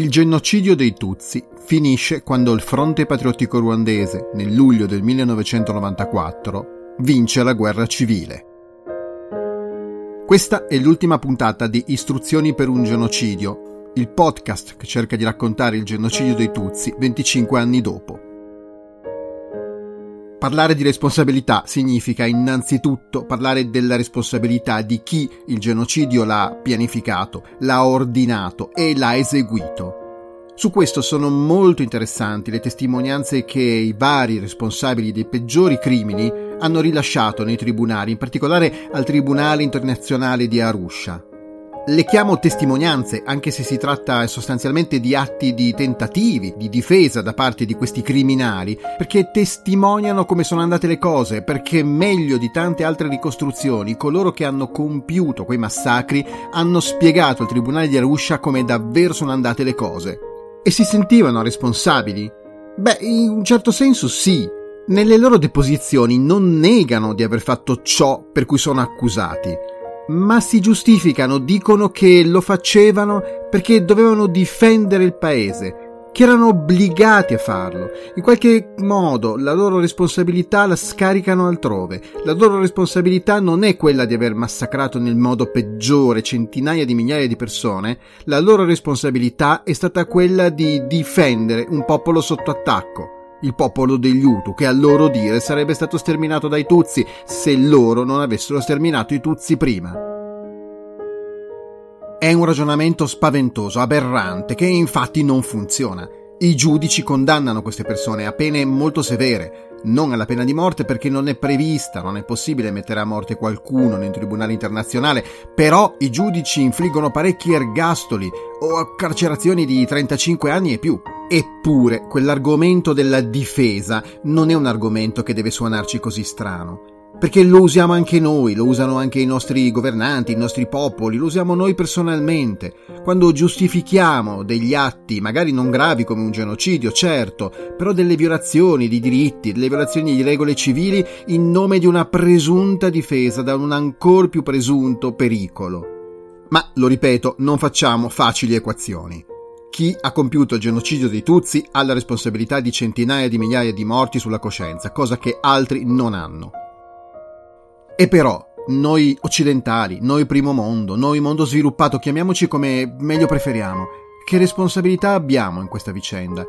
Il genocidio dei Tutsi finisce quando il Fronte Patriottico Ruandese, nel luglio del 1994, vince la guerra civile. Questa è l'ultima puntata di Istruzioni per un genocidio, il podcast che cerca di raccontare il genocidio dei Tutsi 25 anni dopo. Parlare di responsabilità significa innanzitutto parlare della responsabilità di chi il genocidio l'ha pianificato, l'ha ordinato e l'ha eseguito. Su questo sono molto interessanti le testimonianze che i vari responsabili dei peggiori crimini hanno rilasciato nei tribunali, in particolare al Tribunale internazionale di Arusha. Le chiamo testimonianze, anche se si tratta sostanzialmente di atti di tentativi di difesa da parte di questi criminali, perché testimoniano come sono andate le cose, perché meglio di tante altre ricostruzioni, coloro che hanno compiuto quei massacri hanno spiegato al Tribunale di Arusha come davvero sono andate le cose. E si sentivano responsabili? Beh, in un certo senso sì. Nelle loro deposizioni non negano di aver fatto ciò per cui sono accusati ma si giustificano, dicono che lo facevano perché dovevano difendere il paese, che erano obbligati a farlo. In qualche modo la loro responsabilità la scaricano altrove. La loro responsabilità non è quella di aver massacrato nel modo peggiore centinaia di migliaia di persone, la loro responsabilità è stata quella di difendere un popolo sotto attacco il popolo degli Hutu, che a loro dire sarebbe stato sterminato dai Tutsi se loro non avessero sterminato i Tutsi prima. È un ragionamento spaventoso, aberrante, che infatti non funziona. I giudici condannano queste persone a pene molto severe, non alla pena di morte perché non è prevista, non è possibile mettere a morte qualcuno nel tribunale internazionale, però i giudici infliggono parecchi ergastoli o carcerazioni di 35 anni e più. Eppure quell'argomento della difesa non è un argomento che deve suonarci così strano. Perché lo usiamo anche noi, lo usano anche i nostri governanti, i nostri popoli, lo usiamo noi personalmente. Quando giustifichiamo degli atti, magari non gravi come un genocidio, certo, però delle violazioni di diritti, delle violazioni di regole civili in nome di una presunta difesa da un ancor più presunto pericolo. Ma, lo ripeto, non facciamo facili equazioni. Chi ha compiuto il genocidio dei Tutsi ha la responsabilità di centinaia di migliaia di morti sulla coscienza, cosa che altri non hanno. E però, noi occidentali, noi primo mondo, noi mondo sviluppato, chiamiamoci come meglio preferiamo, che responsabilità abbiamo in questa vicenda?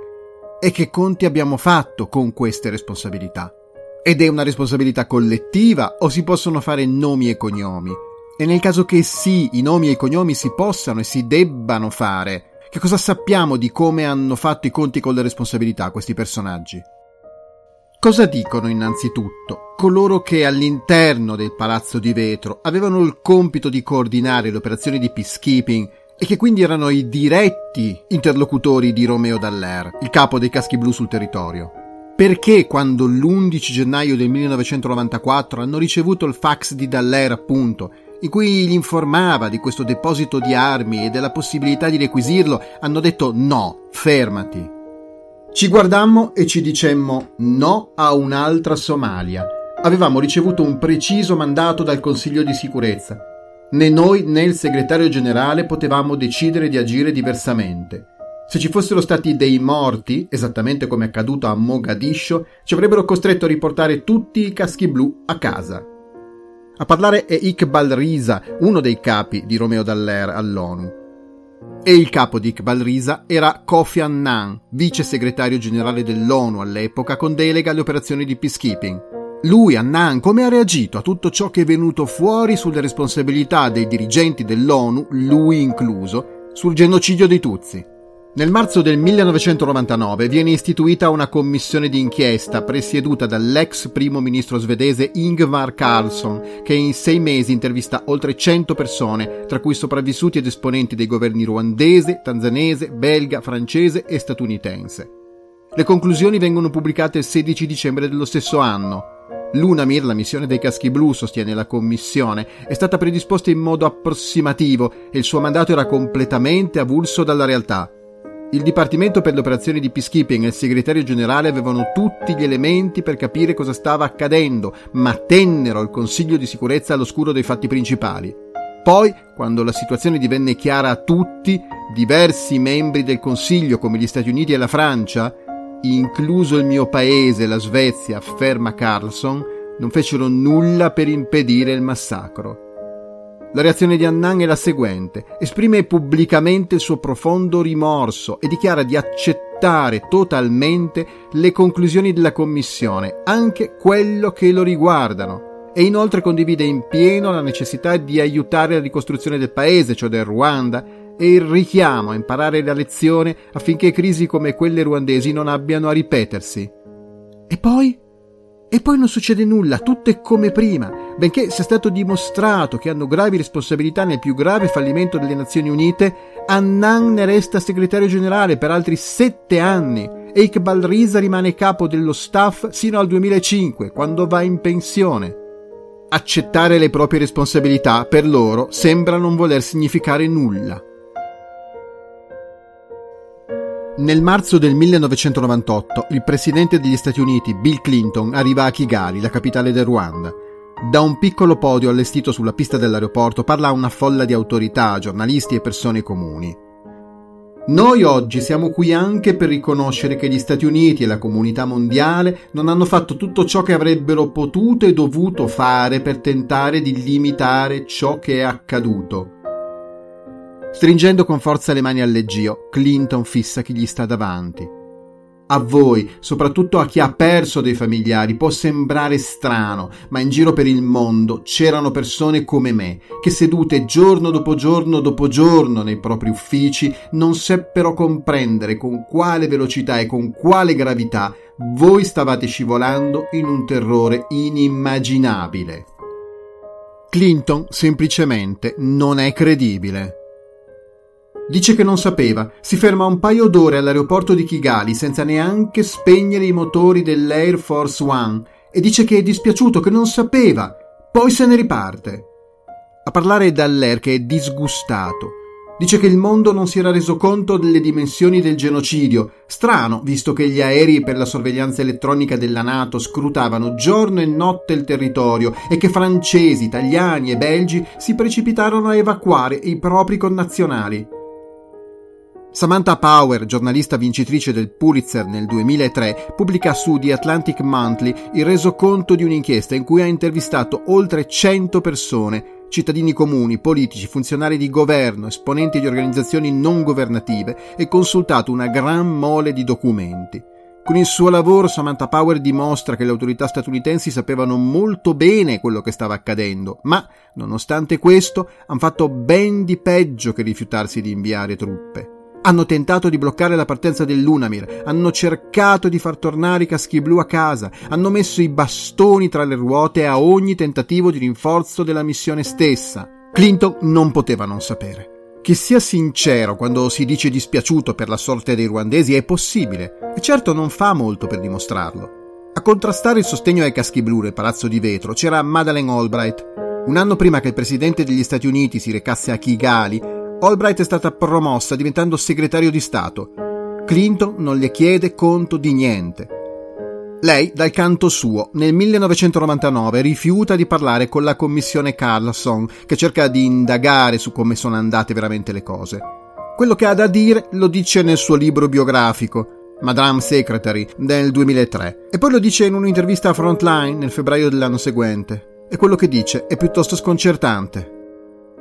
E che conti abbiamo fatto con queste responsabilità? Ed è una responsabilità collettiva o si possono fare nomi e cognomi? E nel caso che sì, i nomi e i cognomi si possano e si debbano fare, che cosa sappiamo di come hanno fatto i conti con le responsabilità questi personaggi? Cosa dicono innanzitutto coloro che all'interno del palazzo di vetro avevano il compito di coordinare le operazioni di peacekeeping e che quindi erano i diretti interlocutori di Romeo Dallaire, il capo dei caschi blu sul territorio? Perché quando l'11 gennaio del 1994 hanno ricevuto il fax di Dallaire appunto in cui gli informava di questo deposito di armi e della possibilità di requisirlo, hanno detto no, fermati. Ci guardammo e ci dicemmo no a un'altra Somalia. Avevamo ricevuto un preciso mandato dal Consiglio di sicurezza. Né noi né il segretario generale potevamo decidere di agire diversamente. Se ci fossero stati dei morti, esattamente come è accaduto a Mogadiscio, ci avrebbero costretto a riportare tutti i caschi blu a casa. A parlare è Iqbal Risa, uno dei capi di Romeo Dallaire all'ONU. E il capo di Iqbal Risa era Kofi Annan, vice segretario generale dell'ONU all'epoca con delega alle operazioni di peacekeeping. Lui, Annan, come ha reagito a tutto ciò che è venuto fuori sulle responsabilità dei dirigenti dell'ONU, lui incluso, sul genocidio dei Tutsi? Nel marzo del 1999 viene istituita una commissione di inchiesta presieduta dall'ex primo ministro svedese Ingvar Carlsson, che in sei mesi intervista oltre 100 persone, tra cui sopravvissuti ed esponenti dei governi ruandese, tanzanese, belga, francese e statunitense. Le conclusioni vengono pubblicate il 16 dicembre dello stesso anno. L'UNAMIR, la missione dei caschi blu, sostiene la commissione, è stata predisposta in modo approssimativo e il suo mandato era completamente avulso dalla realtà. Il Dipartimento per le operazioni di peacekeeping e il segretario generale avevano tutti gli elementi per capire cosa stava accadendo, ma tennero il Consiglio di sicurezza all'oscuro dei fatti principali. Poi, quando la situazione divenne chiara a tutti, diversi membri del Consiglio, come gli Stati Uniti e la Francia, incluso il mio paese, la Svezia, afferma Carlson, non fecero nulla per impedire il massacro. La reazione di Annan è la seguente. Esprime pubblicamente il suo profondo rimorso e dichiara di accettare totalmente le conclusioni della Commissione, anche quello che lo riguardano, e inoltre condivide in pieno la necessità di aiutare la ricostruzione del paese, cioè del Ruanda, e il richiamo a imparare la lezione affinché crisi come quelle ruandesi non abbiano a ripetersi. E poi? E poi non succede nulla, tutto è come prima, benché sia stato dimostrato che hanno gravi responsabilità nel più grave fallimento delle Nazioni Unite, Annan ne resta segretario generale per altri sette anni e Iqbal Riza rimane capo dello staff sino al 2005, quando va in pensione. Accettare le proprie responsabilità per loro sembra non voler significare nulla. Nel marzo del 1998 il presidente degli Stati Uniti, Bill Clinton, arriva a Kigali, la capitale del Ruanda. Da un piccolo podio allestito sulla pista dell'aeroporto parla a una folla di autorità, giornalisti e persone comuni. Noi oggi siamo qui anche per riconoscere che gli Stati Uniti e la comunità mondiale non hanno fatto tutto ciò che avrebbero potuto e dovuto fare per tentare di limitare ciò che è accaduto. Stringendo con forza le mani al leggio, Clinton fissa chi gli sta davanti. A voi, soprattutto a chi ha perso dei familiari, può sembrare strano, ma in giro per il mondo c'erano persone come me, che sedute giorno dopo giorno dopo giorno nei propri uffici, non seppero comprendere con quale velocità e con quale gravità voi stavate scivolando in un terrore inimmaginabile. Clinton semplicemente non è credibile. Dice che non sapeva, si ferma un paio d'ore all'aeroporto di Kigali senza neanche spegnere i motori dell'Air Force One e dice che è dispiaciuto, che non sapeva, poi se ne riparte. A parlare dall'Air che è disgustato. Dice che il mondo non si era reso conto delle dimensioni del genocidio. Strano, visto che gli aerei per la sorveglianza elettronica della Nato scrutavano giorno e notte il territorio e che francesi, italiani e belgi si precipitarono a evacuare i propri connazionali. Samantha Power, giornalista vincitrice del Pulitzer nel 2003, pubblica su The Atlantic Monthly il resoconto di un'inchiesta in cui ha intervistato oltre 100 persone, cittadini comuni, politici, funzionari di governo, esponenti di organizzazioni non governative e consultato una gran mole di documenti. Con il suo lavoro Samantha Power dimostra che le autorità statunitensi sapevano molto bene quello che stava accadendo, ma, nonostante questo, hanno fatto ben di peggio che rifiutarsi di inviare truppe. Hanno tentato di bloccare la partenza dell'Unamir, hanno cercato di far tornare i caschi blu a casa, hanno messo i bastoni tra le ruote a ogni tentativo di rinforzo della missione stessa. Clinton non poteva non sapere. Che sia sincero quando si dice dispiaciuto per la sorte dei ruandesi è possibile, e certo non fa molto per dimostrarlo. A contrastare il sostegno ai caschi blu nel palazzo di vetro c'era Madeleine Albright. Un anno prima che il presidente degli Stati Uniti si recasse a Kigali, Albright è stata promossa diventando segretario di Stato. Clinton non le chiede conto di niente. Lei, dal canto suo, nel 1999 rifiuta di parlare con la commissione Carlson, che cerca di indagare su come sono andate veramente le cose. Quello che ha da dire lo dice nel suo libro biografico, Madame Secretary, del 2003, e poi lo dice in un'intervista a Frontline nel febbraio dell'anno seguente. E quello che dice è piuttosto sconcertante.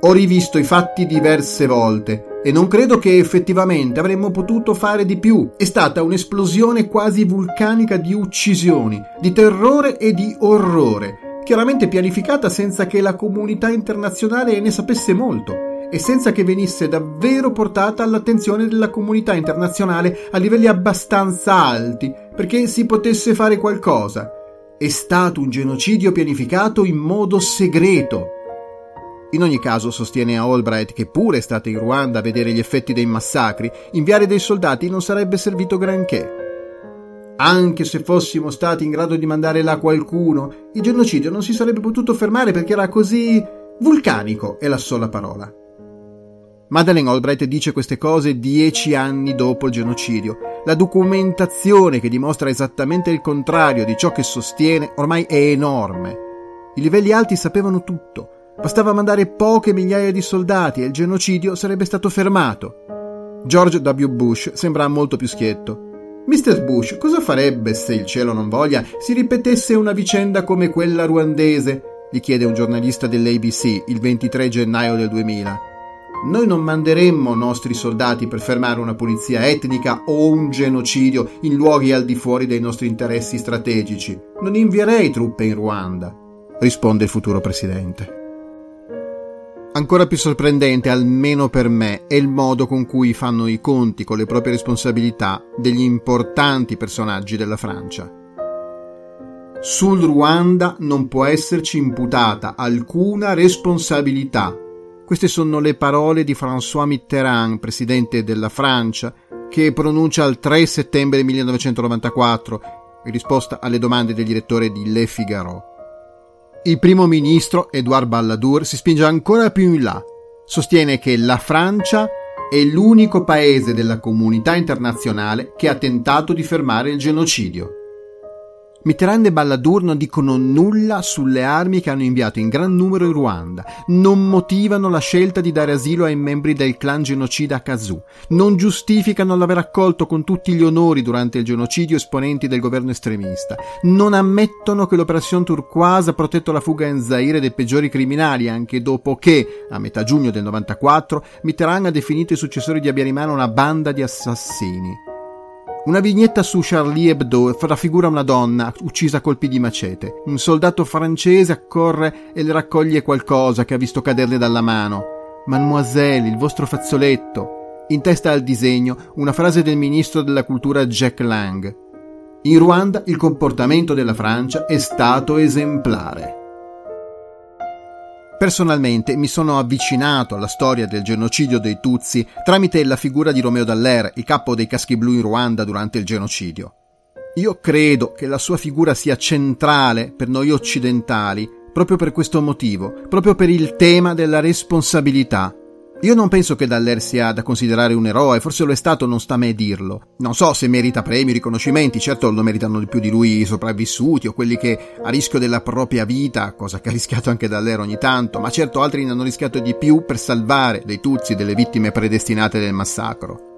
Ho rivisto i fatti diverse volte e non credo che effettivamente avremmo potuto fare di più. È stata un'esplosione quasi vulcanica di uccisioni, di terrore e di orrore, chiaramente pianificata senza che la comunità internazionale ne sapesse molto e senza che venisse davvero portata all'attenzione della comunità internazionale a livelli abbastanza alti perché si potesse fare qualcosa. È stato un genocidio pianificato in modo segreto in ogni caso, sostiene Albright, che pure è stata in Ruanda a vedere gli effetti dei massacri, inviare dei soldati non sarebbe servito granché. Anche se fossimo stati in grado di mandare là qualcuno, il genocidio non si sarebbe potuto fermare perché era così vulcanico, è la sola parola. Madeleine Albright dice queste cose dieci anni dopo il genocidio. La documentazione che dimostra esattamente il contrario di ciò che sostiene ormai è enorme. I livelli alti sapevano tutto Bastava mandare poche migliaia di soldati e il genocidio sarebbe stato fermato. George W. Bush sembra molto più schietto. Mr. Bush cosa farebbe se il cielo non voglia si ripetesse una vicenda come quella ruandese? gli chiede un giornalista dell'ABC il 23 gennaio del 2000. Noi non manderemmo nostri soldati per fermare una pulizia etnica o un genocidio in luoghi al di fuori dei nostri interessi strategici. Non invierei truppe in Ruanda, risponde il futuro presidente. Ancora più sorprendente, almeno per me, è il modo con cui fanno i conti con le proprie responsabilità degli importanti personaggi della Francia. Sul Ruanda non può esserci imputata alcuna responsabilità queste sono le parole di François Mitterrand, presidente della Francia, che pronuncia il 3 settembre 1994 in risposta alle domande del direttore di Le Figaro. Il primo ministro, Edouard Balladur, si spinge ancora più in là. Sostiene che la Francia è l'unico paese della comunità internazionale che ha tentato di fermare il genocidio. Mitterrand e Balladur non dicono nulla sulle armi che hanno inviato in gran numero in Ruanda, non motivano la scelta di dare asilo ai membri del clan genocida Kazoo, non giustificano l'aver accolto con tutti gli onori durante il genocidio esponenti del governo estremista, non ammettono che l'operazione turquoise ha protetto la fuga in Zaire dei peggiori criminali anche dopo che, a metà giugno del 94, Mitterrand ha definito i successori di Abiyarimana una banda di assassini. Una vignetta su Charlie Hebdo raffigura una donna uccisa a colpi di macete. Un soldato francese accorre e le raccoglie qualcosa che ha visto caderle dalla mano. Mademoiselle, il vostro fazzoletto. In testa al disegno una frase del ministro della cultura Jack Lang. In Ruanda il comportamento della Francia è stato esemplare. Personalmente mi sono avvicinato alla storia del genocidio dei Tutsi tramite la figura di Romeo Dallaire, il capo dei caschi blu in Ruanda durante il genocidio. Io credo che la sua figura sia centrale per noi occidentali proprio per questo motivo, proprio per il tema della responsabilità io non penso che Daller sia da considerare un eroe, forse lo è stato, non sta a me dirlo. Non so se merita premi, riconoscimenti, certo lo meritano di più di lui i sopravvissuti o quelli che a rischio della propria vita, cosa che ha rischiato anche Daller ogni tanto, ma certo altri ne hanno rischiato di più per salvare dei Tuzzi delle vittime predestinate del massacro.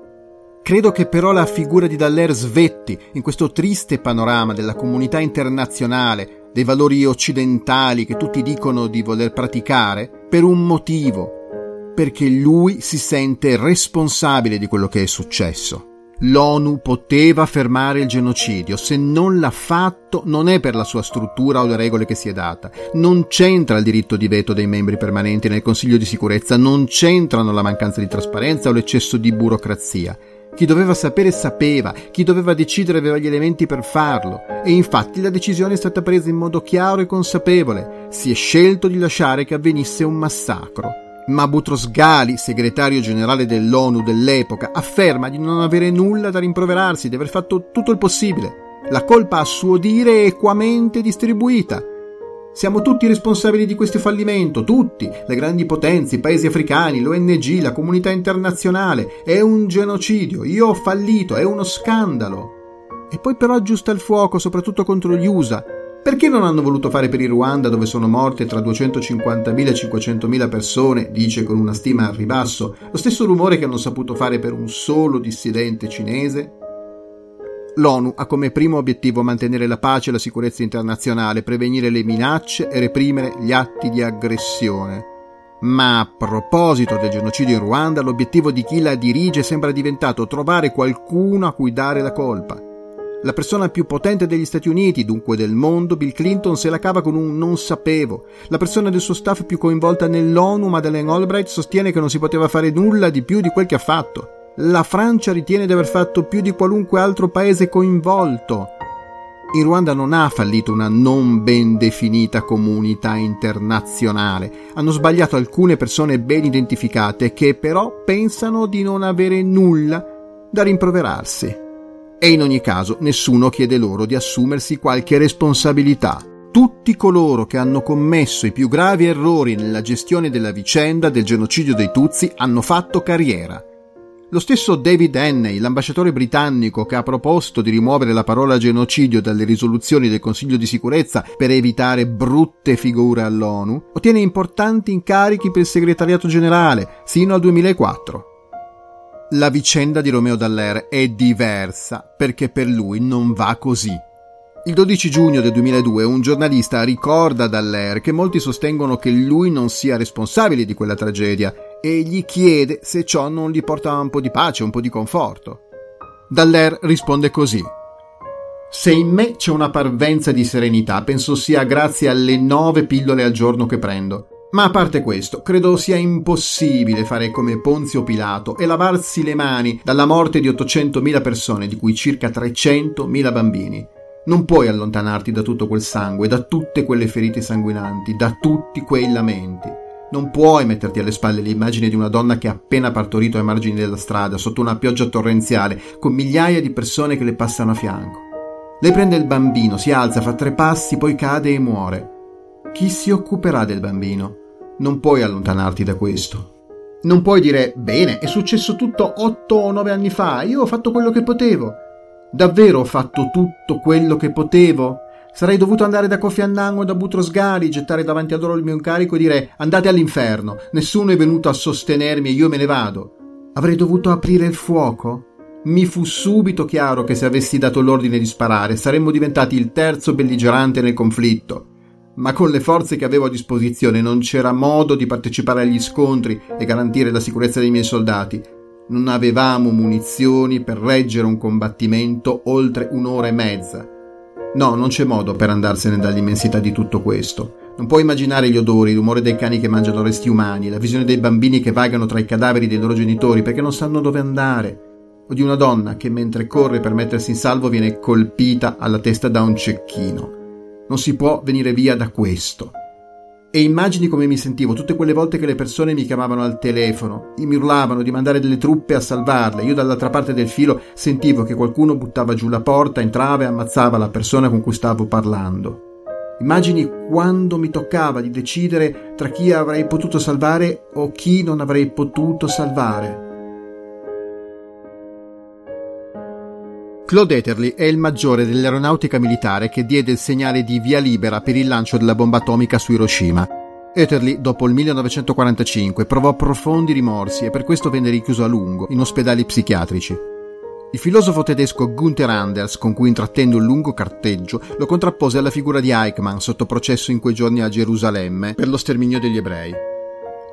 Credo che però la figura di Daller svetti in questo triste panorama della comunità internazionale, dei valori occidentali che tutti dicono di voler praticare, per un motivo, perché lui si sente responsabile di quello che è successo. L'ONU poteva fermare il genocidio, se non l'ha fatto non è per la sua struttura o le regole che si è data, non c'entra il diritto di veto dei membri permanenti nel Consiglio di sicurezza, non c'entrano la mancanza di trasparenza o l'eccesso di burocrazia. Chi doveva sapere sapeva, chi doveva decidere aveva gli elementi per farlo e infatti la decisione è stata presa in modo chiaro e consapevole, si è scelto di lasciare che avvenisse un massacro. Ma Boutros Ghali, segretario generale dell'ONU dell'epoca, afferma di non avere nulla da rimproverarsi, di aver fatto tutto il possibile. La colpa a suo dire è equamente distribuita. Siamo tutti responsabili di questo fallimento, tutti, le grandi potenze, i paesi africani, l'ONG, la comunità internazionale. È un genocidio, io ho fallito, è uno scandalo. E poi però aggiusta il fuoco soprattutto contro gli USA, perché non hanno voluto fare per il Ruanda dove sono morte tra 250.000 e 500.000 persone, dice con una stima al ribasso, lo stesso rumore che hanno saputo fare per un solo dissidente cinese? L'ONU ha come primo obiettivo mantenere la pace e la sicurezza internazionale, prevenire le minacce e reprimere gli atti di aggressione. Ma a proposito del genocidio in Ruanda, l'obiettivo di chi la dirige sembra diventato trovare qualcuno a cui dare la colpa. La persona più potente degli Stati Uniti, dunque del mondo, Bill Clinton, se la cava con un non sapevo. La persona del suo staff più coinvolta nell'ONU, Madeleine Albright, sostiene che non si poteva fare nulla di più di quel che ha fatto. La Francia ritiene di aver fatto più di qualunque altro paese coinvolto. In Ruanda non ha fallito una non ben definita comunità internazionale. Hanno sbagliato alcune persone ben identificate che però pensano di non avere nulla da rimproverarsi e in ogni caso nessuno chiede loro di assumersi qualche responsabilità. Tutti coloro che hanno commesso i più gravi errori nella gestione della vicenda del genocidio dei Tutsi hanno fatto carriera. Lo stesso David Henney, l'ambasciatore britannico che ha proposto di rimuovere la parola genocidio dalle risoluzioni del Consiglio di sicurezza per evitare brutte figure all'ONU, ottiene importanti incarichi per il segretariato generale sino al 2004. La vicenda di Romeo Dallaire è diversa perché per lui non va così. Il 12 giugno del 2002 un giornalista ricorda Dallaire che molti sostengono che lui non sia responsabile di quella tragedia e gli chiede se ciò non gli porta un po' di pace, un po' di conforto. Dallaire risponde così. Se in me c'è una parvenza di serenità, penso sia grazie alle nove pillole al giorno che prendo. Ma a parte questo, credo sia impossibile fare come Ponzio Pilato e lavarsi le mani dalla morte di 800.000 persone, di cui circa 300.000 bambini. Non puoi allontanarti da tutto quel sangue, da tutte quelle ferite sanguinanti, da tutti quei lamenti. Non puoi metterti alle spalle l'immagine di una donna che ha appena partorito ai margini della strada, sotto una pioggia torrenziale, con migliaia di persone che le passano a fianco. Lei prende il bambino, si alza, fa tre passi, poi cade e muore. Chi si occuperà del bambino? Non puoi allontanarti da questo. Non puoi dire, bene, è successo tutto otto o nove anni fa, io ho fatto quello che potevo. Davvero ho fatto tutto quello che potevo? Sarei dovuto andare da Kofi Annan o da Butros Ghali, gettare davanti a loro il mio incarico e dire andate all'inferno, nessuno è venuto a sostenermi e io me ne vado. Avrei dovuto aprire il fuoco? Mi fu subito chiaro che se avessi dato l'ordine di sparare saremmo diventati il terzo belligerante nel conflitto. Ma con le forze che avevo a disposizione non c'era modo di partecipare agli scontri e garantire la sicurezza dei miei soldati, non avevamo munizioni per reggere un combattimento oltre un'ora e mezza. No, non c'è modo per andarsene dall'immensità di tutto questo. Non puoi immaginare gli odori, il rumore dei cani che mangiano resti umani, la visione dei bambini che vagano tra i cadaveri dei loro genitori perché non sanno dove andare, o di una donna che mentre corre per mettersi in salvo viene colpita alla testa da un cecchino. Non si può venire via da questo. E immagini come mi sentivo tutte quelle volte che le persone mi chiamavano al telefono, mi urlavano di mandare delle truppe a salvarle. Io dall'altra parte del filo sentivo che qualcuno buttava giù la porta, entrava e ammazzava la persona con cui stavo parlando. Immagini quando mi toccava di decidere tra chi avrei potuto salvare o chi non avrei potuto salvare. Claude Eterly è il maggiore dell'aeronautica militare che diede il segnale di via libera per il lancio della bomba atomica su Hiroshima. Eterly, dopo il 1945, provò profondi rimorsi e per questo venne richiuso a lungo in ospedali psichiatrici. Il filosofo tedesco Gunther Anders, con cui intrattenne un lungo carteggio, lo contrappose alla figura di Eichmann sotto processo in quei giorni a Gerusalemme per lo sterminio degli ebrei.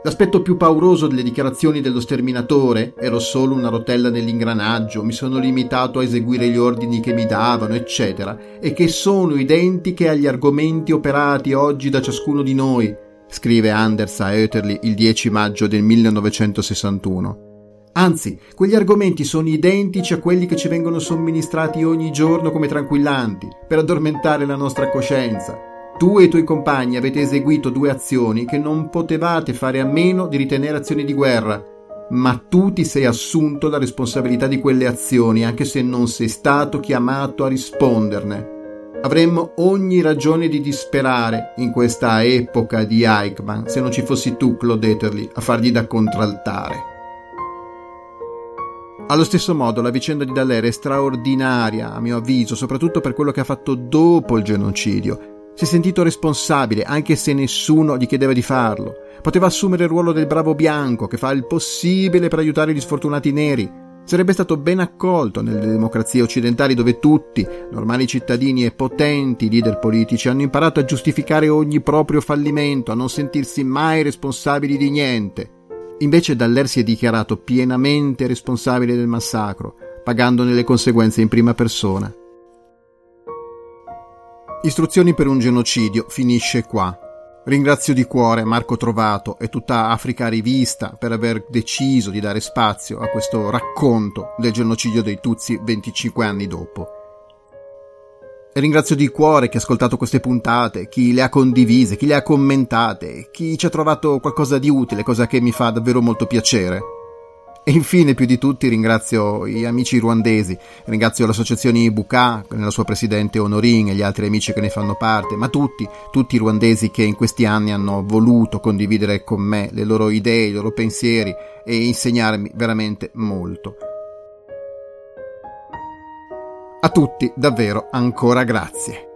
L'aspetto più pauroso delle dichiarazioni dello sterminatore ero solo una rotella nell'ingranaggio, mi sono limitato a eseguire gli ordini che mi davano, eccetera, e che sono identiche agli argomenti operati oggi da ciascuno di noi, scrive Anders a Oetterli il 10 maggio del 1961. Anzi, quegli argomenti sono identici a quelli che ci vengono somministrati ogni giorno come tranquillanti, per addormentare la nostra coscienza, tu e i tuoi compagni avete eseguito due azioni che non potevate fare a meno di ritenere azioni di guerra, ma tu ti sei assunto la responsabilità di quelle azioni, anche se non sei stato chiamato a risponderne. Avremmo ogni ragione di disperare in questa epoca di Eichmann se non ci fossi tu, Claude Eterly, a fargli da contraltare. Allo stesso modo la vicenda di Dallaire è straordinaria, a mio avviso, soprattutto per quello che ha fatto dopo il genocidio, si è sentito responsabile anche se nessuno gli chiedeva di farlo. Poteva assumere il ruolo del bravo bianco che fa il possibile per aiutare gli sfortunati neri. Sarebbe stato ben accolto nelle democrazie occidentali dove tutti, normali cittadini e potenti leader politici, hanno imparato a giustificare ogni proprio fallimento, a non sentirsi mai responsabili di niente. Invece Dallaire si è dichiarato pienamente responsabile del massacro, pagandone le conseguenze in prima persona. Istruzioni per un genocidio finisce qua. Ringrazio di cuore Marco Trovato e tutta Africa Rivista per aver deciso di dare spazio a questo racconto del genocidio dei Tutsi 25 anni dopo. E ringrazio di cuore chi ha ascoltato queste puntate, chi le ha condivise, chi le ha commentate, chi ci ha trovato qualcosa di utile, cosa che mi fa davvero molto piacere. E infine, più di tutti, ringrazio gli amici ruandesi, ringrazio l'associazione Ibuka, nella sua presidente Honorin e gli altri amici che ne fanno parte, ma tutti, tutti i ruandesi che in questi anni hanno voluto condividere con me le loro idee, i loro pensieri e insegnarmi veramente molto. A tutti davvero ancora grazie.